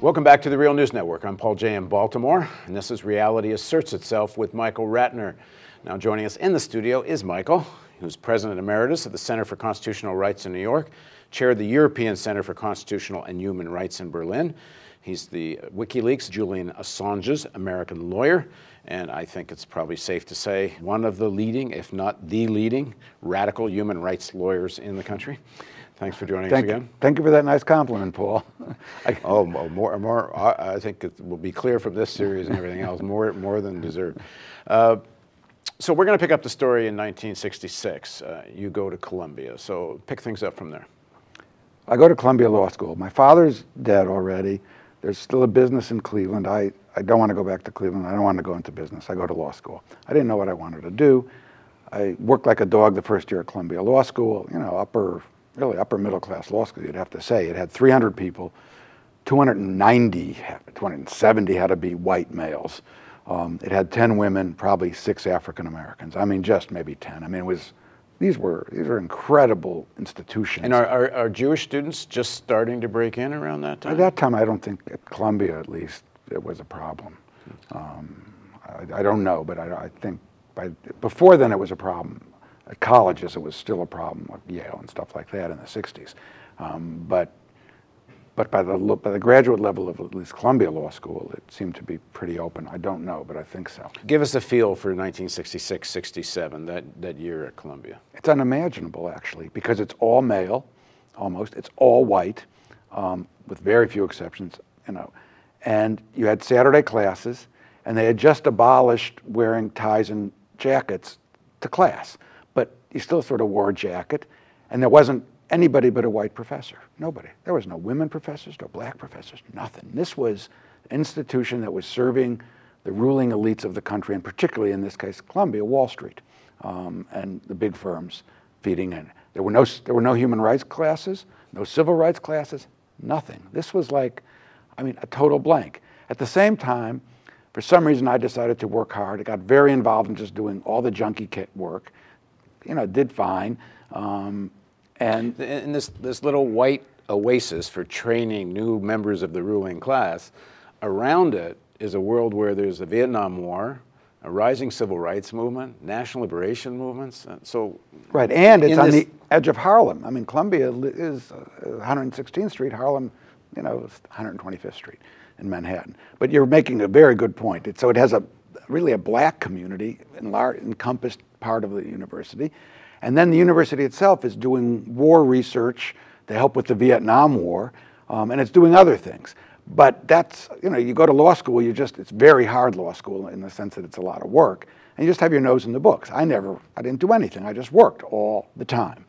Welcome back to the Real News Network. I'm Paul Jay in Baltimore, and this is Reality Asserts Itself with Michael Ratner. Now, joining us in the studio is Michael, who's President Emeritus of the Center for Constitutional Rights in New York, Chair of the European Center for Constitutional and Human Rights in Berlin. He's the WikiLeaks Julian Assange's American lawyer, and I think it's probably safe to say one of the leading, if not the leading, radical human rights lawyers in the country. Thanks for joining thank, us again. Thank you for that nice compliment, Paul. oh, more, more. I think it will be clear from this series and everything else, more, more than deserved. Uh, so we're going to pick up the story in 1966. Uh, you go to Columbia, so pick things up from there. I go to Columbia Law School. My father's dead already. There's still a business in Cleveland. I, I don't want to go back to Cleveland. I don't want to go into business. I go to law school. I didn't know what I wanted to do. I worked like a dog the first year at Columbia Law School, you know, upper, really upper middle class law school, you'd have to say. It had 300 people, 290, 270 had to be white males. Um, it had 10 women, probably six African Americans. I mean, just maybe 10. I mean, it was these were these are incredible institutions. And are, are, are, Jewish students just starting to break in around that time? At that time, I don't think at Columbia at least it was a problem. Um, I, I, don't know, but I, I, think by before then it was a problem. At colleges, it was still a problem with Yale and stuff like that in the '60s. Um, but but by the, by the graduate level of at least Columbia Law School, it seemed to be pretty open. I don't know, but I think so. Give us a feel for 1966, 67, that, that year at Columbia. It's unimaginable, actually, because it's all male, almost. It's all white, um, with very few exceptions, you know. And you had Saturday classes, and they had just abolished wearing ties and jackets to class. You still sort of wore a jacket, and there wasn't anybody but a white professor. Nobody. There was no women professors, no black professors, nothing. This was an institution that was serving the ruling elites of the country, and particularly in this case, Columbia, Wall Street, um, and the big firms feeding in. There were no there were no human rights classes, no civil rights classes, nothing. This was like, I mean, a total blank. At the same time, for some reason, I decided to work hard. I got very involved in just doing all the junkie kit work. You know, did fine. Um, and in this, this little white oasis for training new members of the ruling class, around it is a world where there's the Vietnam War, a rising civil rights movement, national liberation movements. Uh, so right, and it's on the edge of Harlem. I mean, Columbia is 116th uh, Street, Harlem, you know, 125th Street in Manhattan. But you're making a very good point. It, so it has a really a black community, encompassed part of the university, and then the university itself is doing war research to help with the Vietnam War, um, and it's doing other things. But that's, you know, you go to law school, you just, it's very hard law school in the sense that it's a lot of work. And you just have your nose in the books. I never, I didn't do anything. I just worked all the time.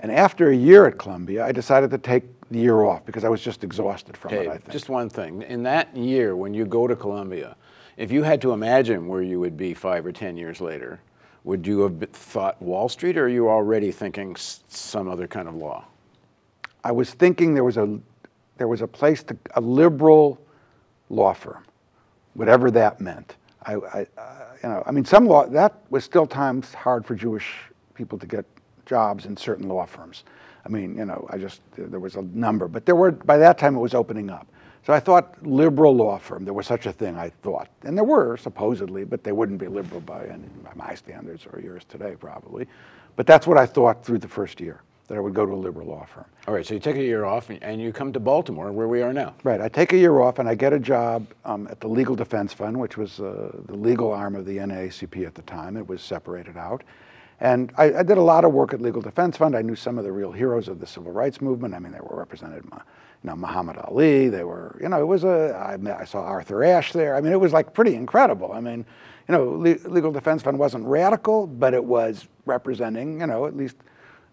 And after a year at Columbia, I decided to take the year off because I was just exhausted from it, I think. Just one thing. In that year, when you go to Columbia, if you had to imagine where you would be five or 10 years later, would you have thought Wall Street, or are you already thinking some other kind of law? I was thinking there was a there was a place to a liberal law firm, whatever that meant. I, I uh, you know, I mean, some law that was still times hard for Jewish people to get jobs in certain law firms. I mean, you know, I just there was a number, but there were by that time it was opening up. So I thought liberal law firm, there was such a thing, I thought. And there were, supposedly, but they wouldn't be liberal by, any, by my standards or yours today, probably. But that's what I thought through the first year, that I would go to a liberal law firm. All right, so you take a year off and you come to Baltimore, where we are now. Right, I take a year off and I get a job um, at the Legal Defense Fund, which was uh, the legal arm of the NAACP at the time. It was separated out. And I, I, did a lot of work at Legal Defense Fund. I knew some of the real heroes of the civil rights movement. I mean, they were represented you know, Muhammad Ali. They were, you know, it was a. I, I saw Arthur Ashe there. I mean, it was like pretty incredible. I mean, you know, Le- Legal Defense Fund wasn't radical, but it was representing, you know, at least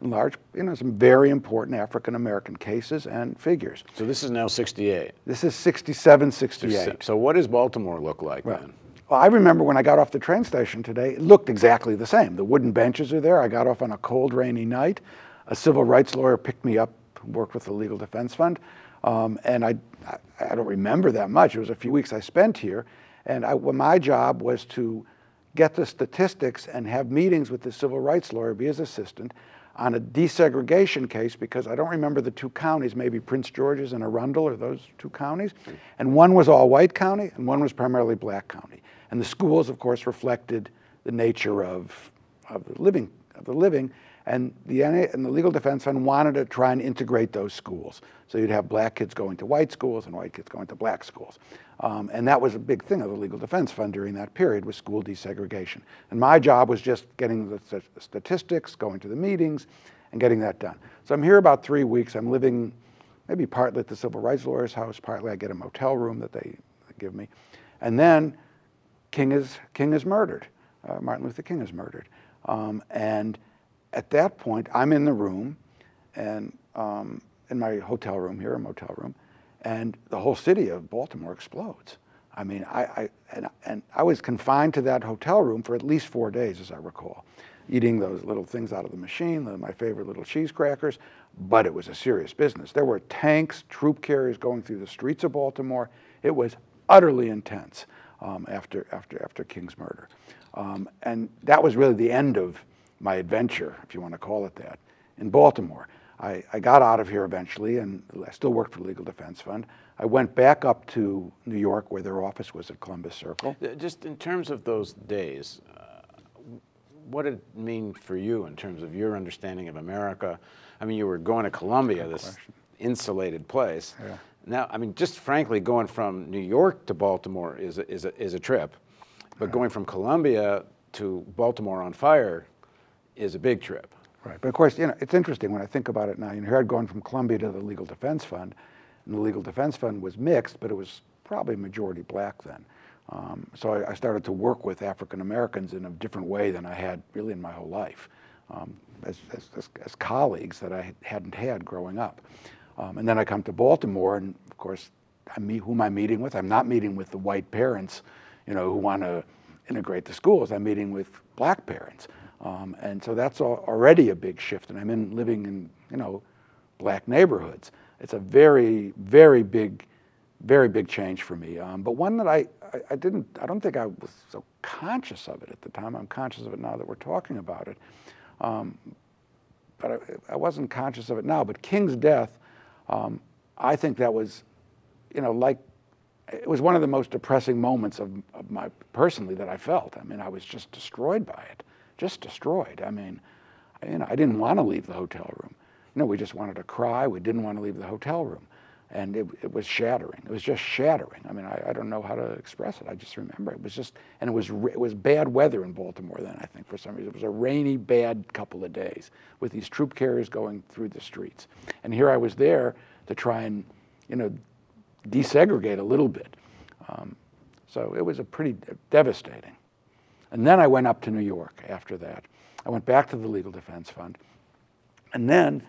in large, you know, some very important African American cases and figures. So this is now 68. This is 67, 68. So what does Baltimore look like then? Well, I remember when I got off the train station today, it looked exactly the same. The wooden benches are there. I got off on a cold, rainy night. A civil rights lawyer picked me up, worked with the Legal Defense Fund. Um, and I, I, don't remember that much. It was a few weeks I spent here. And I, well, my job was to get the statistics and have meetings with the civil rights lawyer, be his assistant, on a desegregation case because I don't remember the two counties, maybe Prince George's and Arundel or those two counties. And one was all white county and one was primarily black county. And the schools, of course, reflected the nature of, of the living of the living. And the, and the Legal Defense Fund wanted to try and integrate those schools. So you'd have black kids going to white schools and white kids going to black schools. Um, and that was a big thing of the Legal Defense Fund during that period was school desegregation. And my job was just getting the st- statistics, going to the meetings, and getting that done. So I'm here about three weeks. I'm living maybe partly at the civil rights lawyer's house, partly I get a motel room that they give me. And then King is, King is murdered. Uh, Martin Luther King is murdered. Um, and at that point, I'm in the room, and um, in my hotel room here, a motel room, and the whole city of Baltimore explodes. I mean, I, I and, and I was confined to that hotel room for at least four days, as I recall, eating those little things out of the machine, the, my favorite little cheese crackers. But it was a serious business. There were tanks, troop carriers going through the streets of Baltimore. It was utterly intense um, after, after, after King's murder. Um, and that was really the end of my adventure, if you want to call it that, in Baltimore. I, I, got out of here eventually, and I still worked for the Legal Defense Fund. I went back up to New York, where their office was at Columbus Circle. Just in terms of those days, uh, what did it mean for you in terms of your understanding of America? I mean, you were going to Columbia, this question. insulated place. Yeah. Now, I mean, just frankly, going from New York to Baltimore is a, is a, is a trip, but yeah. going from Columbia to Baltimore on fire is a big trip. Right, but of course, you know, it's interesting when I think about it now. You know, here I'd gone from Columbia to the Legal Defense Fund, and the Legal Defense Fund was mixed, but it was probably majority black then. Um, so I, I, started to work with African Americans in a different way than I had really in my whole life, um, as, as, as, as, colleagues that I hadn't had growing up. Um, and then I come to Baltimore, and of course, I meet who am I meeting with? I'm not meeting with the white parents, you know, who want to integrate the schools. I'm meeting with black parents. Um, and so that's already a big shift. And I'm in living in, you know, black neighborhoods. It's a very, very big, very big change for me. Um, but one that I, I, I, didn't, I don't think I was so conscious of it at the time. I'm conscious of it now that we're talking about it. Um, but I, I, wasn't conscious of it now. But King's death, um, I think that was, you know, like, it was one of the most depressing moments of, of my, personally, that I felt. I mean, I was just destroyed by it just destroyed. I mean, you know, I didn't want to leave the hotel room. You know, we just wanted to cry. We didn't want to leave the hotel room. And it, it was shattering. It was just shattering. I mean, I, I, don't know how to express it. I just remember it was just, and it was it was bad weather in Baltimore then. I think for some reason it was a rainy, bad couple of days with these troop carriers going through the streets. And here I was there to try and, you know, desegregate a little bit. Um, so it was a pretty devastating. And then I went up to New York after that. I went back to the Legal Defense Fund. And then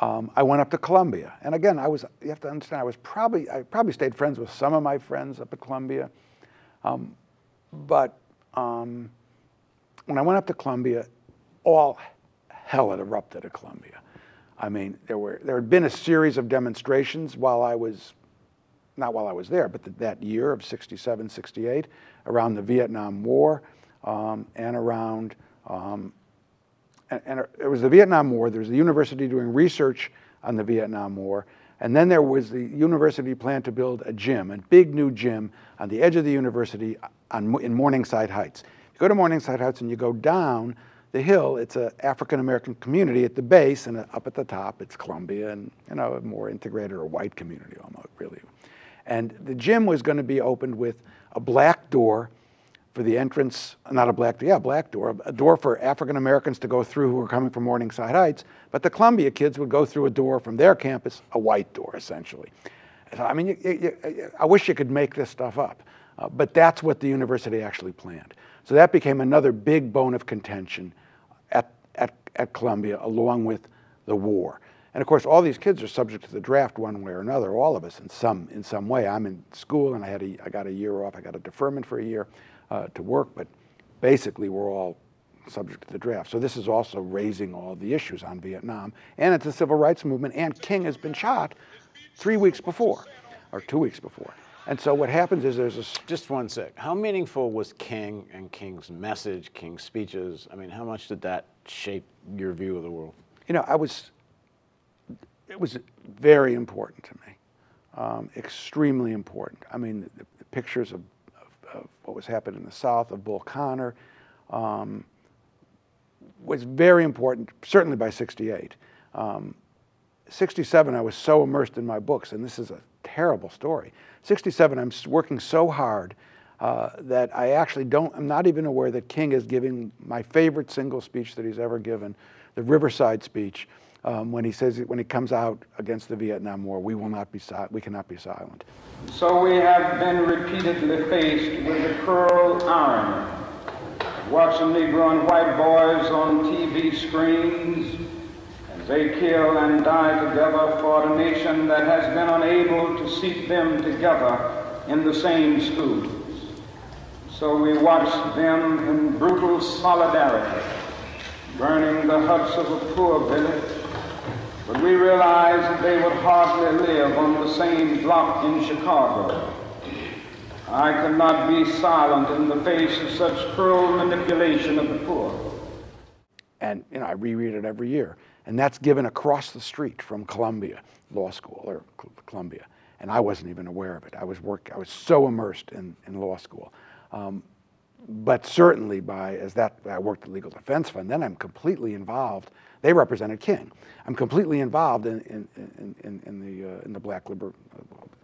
um, I went up to Columbia. And again, I was, you have to understand, I was probably, I probably stayed friends with some of my friends up at Columbia. Um, but um, when I went up to Columbia, all hell had erupted at Columbia. I mean, there were there had been a series of demonstrations while I was, not while I was there, but that year of 67, 68, around the Vietnam War um, and around, um, and, and, it was the Vietnam War. There was the university doing research on the Vietnam War. And then there was the university plan to build a gym, a big new gym on the edge of the university on, in Morningside Heights. You go to Morningside Heights and you go down the hill, it's an African American community at the base, and up at the top, it's Columbia and you know a more integrated or white community almost really. And the gym was going to be opened with a black door for the entrance, not a black door, yeah, black door, a door for African Americans to go through who were coming from Morningside Heights, but the Columbia kids would go through a door from their campus, a white door essentially. I mean, you, you, I wish you could make this stuff up, uh, but that's what the university actually planned. So that became another big bone of contention at, at, at Columbia, along with the war. And of course, all these kids are subject to the draft one way or another, all of us in some, in some way. I'm in school and I, had a, I got a year off, I got a deferment for a year uh, to work, but basically we're all subject to the draft. So this is also raising all the issues on Vietnam, and it's a civil rights movement, and King has been shot three weeks before, or two weeks before. And so what happens is there's a... Just one sec. How meaningful was King and King's message, King's speeches? I mean, how much did that shape your view of the world? you know, I was, it was very important to me, um, extremely important. I mean, the, the pictures of, happening in the South, of Bull Connor, um, was very important, certainly by 68. Um, 67, I was so immersed in my books, and this is a terrible story. 67, I'm working so hard uh, that I actually don't, I'm not even aware that King is giving my favorite single speech that he's ever given, the Riverside speech, um, when he says, when he comes out against the Vietnam War, we will not be, si- we cannot be silent. So we have been repeatedly faced with the cruel irony watching Negro and white boys on TV screens as they kill and die together for a nation that has been unable to seat them together in the same schools. So we watch them in brutal solidarity, burning the huts of a poor village, but we realize that they would hardly live on the same block in Chicago I cannot be silent in the face of such cruel manipulation of the poor. And you know, I reread it every year. And that's given across the street from Columbia Law School or Columbia. And I wasn't even aware of it. I was work, I was so immersed in, in law school. Um, but certainly by as that I worked at the Legal Defense Fund, then I'm completely involved. They represented King. I'm completely involved in, in, in, in, in the, uh, in the black liber,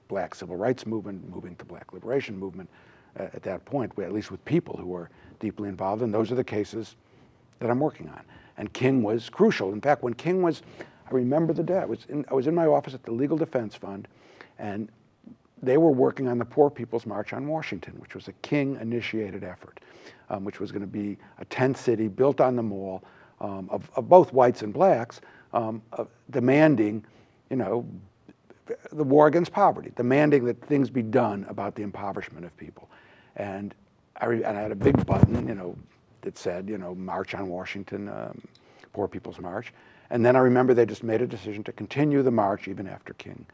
black civil rights movement, moving to black liberation movement uh, at that point, at least with people who were deeply involved. And those are the cases that I'm working on. And King was crucial. In fact, when King was, I remember the day, I was in, I was in my office at the Legal Defense Fund, and they were working on the Poor People's March on Washington, which was a King initiated effort, um, which was going to be a tent city built on the mall um, of, of, both whites and blacks, um, uh, demanding, you know, the war against poverty, demanding that things be done about the impoverishment of people. And I, re- and I had a big button, you know, that said, you know, March on Washington, um, Poor People's March. And then I remember they just made a decision to continue the march even after King,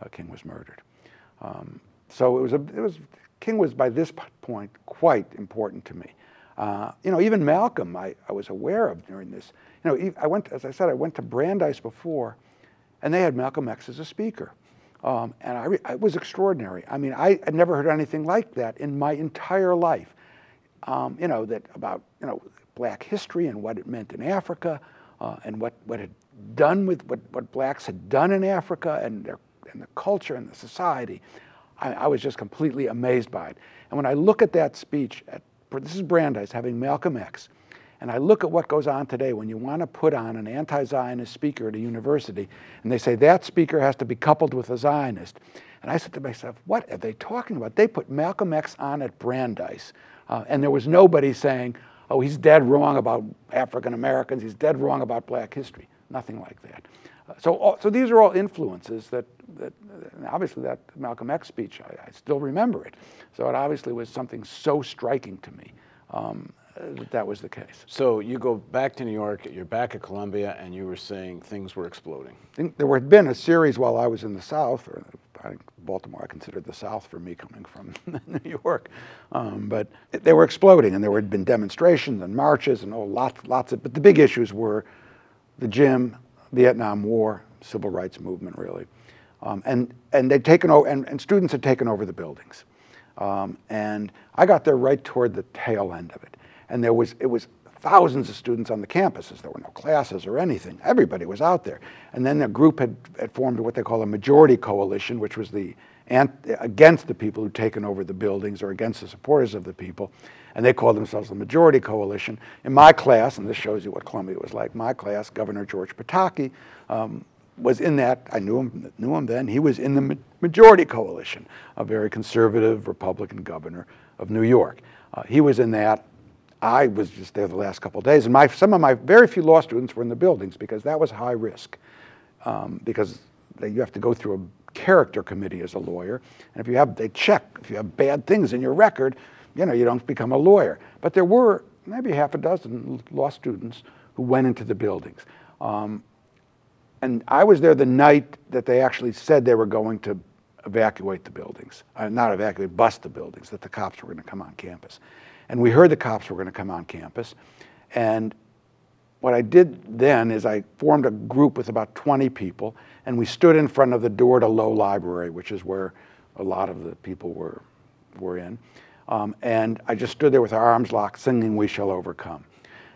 uh, King was murdered. Um, so it was, a, it was, King was by this point quite important to me. Uh, you know, even Malcolm, I, I was aware of during this. You know, I went, as I said, I went to Brandeis before, and they had Malcolm X as a speaker. Um, and I, re- it was extraordinary. I mean, I had never heard anything like that in my entire life. Um, you know, that about, you know, black history and what it meant in Africa uh, and what, what had done with what, what blacks had done in Africa and, their, and the culture and the society. I, I was just completely amazed by it. And when I look at that speech, at, this is Brandeis having Malcolm X, and I look at what goes on today when you want to put on an anti Zionist speaker at a university, and they say that speaker has to be coupled with a Zionist. And I said to myself, what are they talking about? They put Malcolm X on at Brandeis, uh, and there was nobody saying, oh, he's dead wrong about African Americans, he's dead wrong about black history. Nothing like that. So, so these are all influences that, that obviously that Malcolm X speech, I, I, still remember it. So it obviously was something so striking to me. Um, that that was the case. So you go back to New York, you're back at Columbia, and you were saying things were exploding. There had been a series while I was in the South, or I think Baltimore I considered the South for me coming from New York, um, but they were exploding, and there had been demonstrations and marches and oh, lots, lots of. But the big issues were the gym, Vietnam War, civil rights movement, really, um, and and they'd taken over, and, and students had taken over the buildings. Um, and I got there right toward the tail end of it and there was it was thousands of students on the campuses. There were no classes or anything. Everybody was out there. And then the group had, had formed what they call a majority coalition, which was the against the people who'd taken over the buildings or against the supporters of the people. And they called themselves the Majority Coalition. In my class, and this shows you what Columbia was like, my class, Governor George Pataki um, was in that. I knew him, knew him then. He was in the Majority Coalition, a very conservative Republican governor of New York. Uh, he was in that. I was just there the last couple of days, and my, some of my very few law students were in the buildings because that was high risk. Um, because they, you have to go through a character committee as a lawyer, and if you have, they check if you have bad things in your record, you know, you don't become a lawyer. But there were maybe half a dozen law students who went into the buildings. Um, and I was there the night that they actually said they were going to evacuate the buildings, uh, not evacuate, bust the buildings, that the cops were going to come on campus. And we heard the cops were going to come on campus. And what I did then is I formed a group with about 20 people, and we stood in front of the door to Low Library, which is where a lot of the people were, were in. Um, and I just stood there with our arms locked, singing "We Shall Overcome."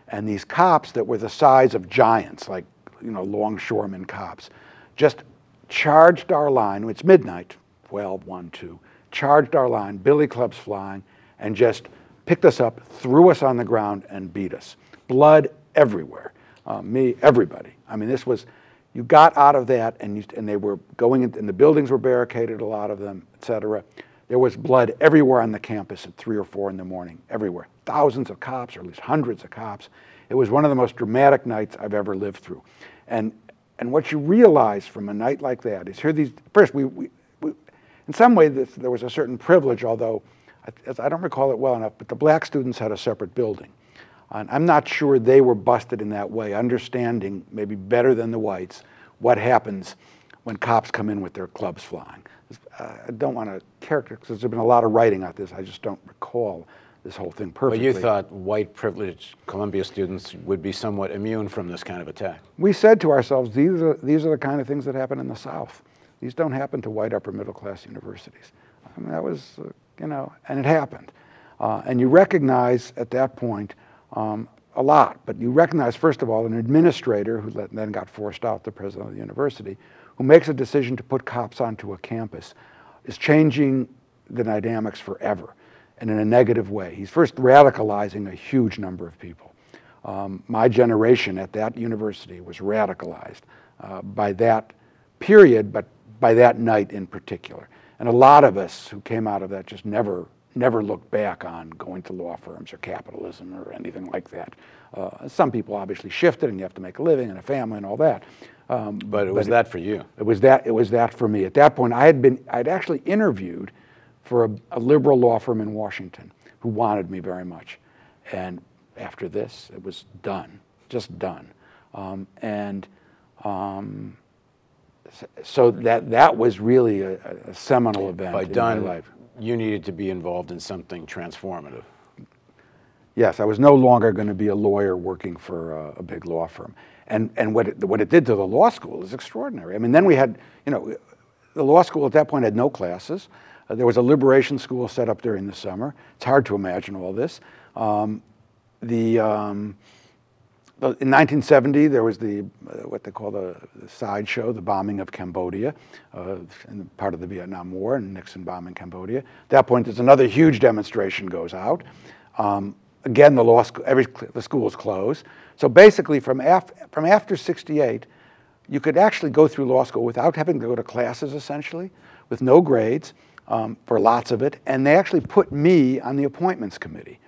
And these cops that were the size of giants, like you know longshoremen cops, just charged our line. It's midnight, 12, 1, 2. Charged our line, billy clubs flying, and just picked us up, threw us on the ground, and beat us. Blood everywhere. Uh, me, everybody. I mean, this was, you got out of that, and, you, and they were going, in, and the buildings were barricaded, a lot of them, et cetera. There was blood everywhere on the campus at three or four in the morning, everywhere. Thousands of cops, or at least hundreds of cops. It was one of the most dramatic nights I've ever lived through. And, and what you realize from a night like that is here these, first, we, we, we in some way, this, there was a certain privilege, although I, I don't recall it well enough, but the black students had a separate building. And I'm not sure they were busted in that way, understanding maybe better than the whites what happens when cops come in with their clubs flying. Uh, I don't want to characterize, because there's been a lot of writing on this. I just don't recall this whole thing perfectly. Well, you thought white privileged Columbia students would be somewhat immune from this kind of attack. We said to ourselves, these are, these are the kind of things that happen in the South. These don't happen to white upper middle class universities. I mean, that was, uh, you know, and it happened. Uh, and you recognize at that point um, a lot, but you recognize, first of all, an administrator who then got forced out, the president of the university, who makes a decision to put cops onto a campus, is changing the dynamics forever and in a negative way. He's first radicalizing a huge number of people. Um, my generation at that university was radicalized uh, by that period, but by that night in particular. And a lot of us who came out of that just never, never looked back on going to law firms or capitalism or anything like that. Uh, some people obviously shifted, and you have to make a living and a family and all that. Um, but it was but that it, for you. It was that. It was that for me. At that point, I had been. I'd actually interviewed for a, a liberal law firm in Washington who wanted me very much, and after this, it was done, just done, um, and. Um, so that that was really a, a seminal event By in done, my life. You needed to be involved in something transformative. Yes, I was no longer going to be a lawyer working for a, a big law firm and, and what, it, what it did to the law school is extraordinary. I mean, then we had, you know, the law school at that point had no classes. Uh, there was a liberation school set up during the summer. It's hard to imagine all this. Um, the, um, in 1970, there was the uh, what they call the, the sideshow, the bombing of Cambodia, uh, part of the Vietnam War, and Nixon bombing Cambodia. At that point, there's another huge demonstration goes out. Um, again, the law school, every the schools close. So basically, from, af- from after 68, you could actually go through law school without having to go to classes, essentially, with no grades um, for lots of it. And they actually put me on the appointments committee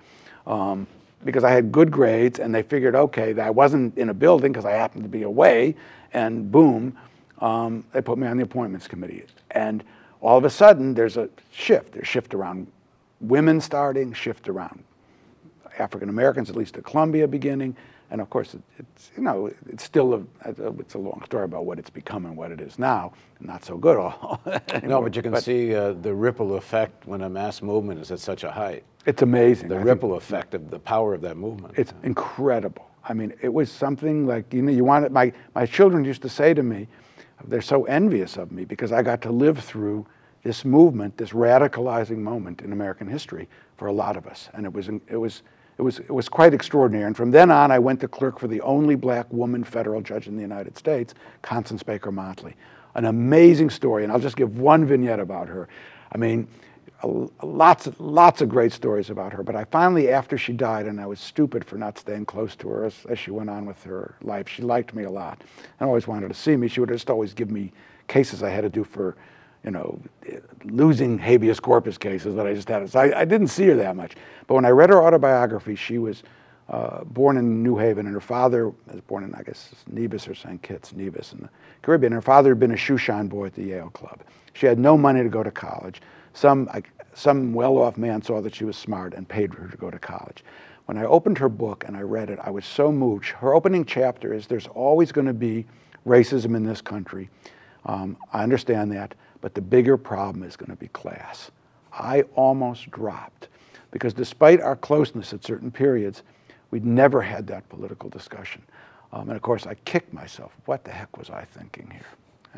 um, because I had good grades, and they figured, okay, that I wasn't in a building because I happened to be away, and boom, um, they put me on the appointments committee. And all of a sudden, there's a shift. There's shift around women starting, shift around African Americans, at least at Columbia, beginning, and of course, it, it's you know it's still a, it's a long story about what it's become and what it is now. Not so good all. no, but you can but see uh, the ripple effect when a mass movement is at such a height. It's amazing. The I ripple effect of the power of that movement. It's incredible. I mean, it was something like you know you wanted my my children used to say to me, they're so envious of me because I got to live through this movement, this radicalizing moment in American history for a lot of us, and it was it was it was, it was quite extraordinary. And from then on, I went to clerk for the only black woman federal judge in the United States, Constance Baker Motley. An amazing story, and I'll just give one vignette about her. I mean, lots, lots of great stories about her. But I finally, after she died, and I was stupid for not staying close to her as, as she went on with her life, she liked me a lot and always wanted to see me. She would just always give me cases I had to do for you know, losing habeas corpus cases that I just had. So I, I, didn't see her that much. But when I read her autobiography, she was uh, born in New Haven, and her father was born in, I guess, Nevis or St. Kitts, Nevis in the Caribbean. Her father had been a shoeshine boy at the Yale Club. She had no money to go to college. Some, some well-off man saw that she was smart and paid her to go to college. When I opened her book and I read it, I was so moved. Her opening chapter is, there's always going to be racism in this country. Um, I understand that but the bigger problem is going to be class. I almost dropped because despite our closeness at certain periods, we'd never had that political discussion. Um, and of course, I kicked myself. What the heck was I thinking here?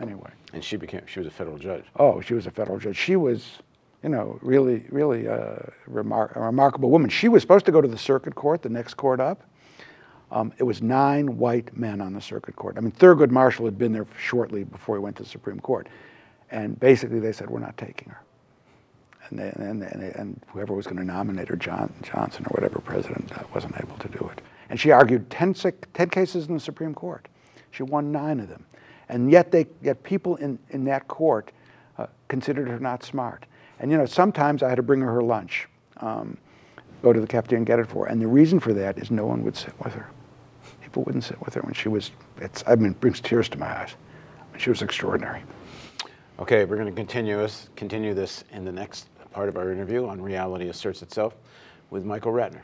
Anyway. And she became, she was a federal judge. Oh, she was a federal judge. She was, you know, really, really uh, remar- a remarkable woman. She was supposed to go to the circuit court, the next court up. Um, it was nine white men on the circuit court. I mean, Thurgood Marshall had been there shortly before he went to the Supreme Court. And basically, they said, we're not taking her. And, they, and, and, and whoever was going to nominate her, John, Johnson or whatever president, uh, wasn't able to do it. And she argued 10, 10 cases in the Supreme Court. She won nine of them. And yet, they, yet people in, in that court uh, considered her not smart. And you know, sometimes I had to bring her her lunch, um, go to the cafeteria and get it for her. And the reason for that is no one would sit with her. People wouldn't sit with her when she was, it's, I mean, it brings tears to my eyes. She was extraordinary. Okay, we're going to continue this, continue this in the next part of our interview on Reality Asserts Itself with Michael Ratner.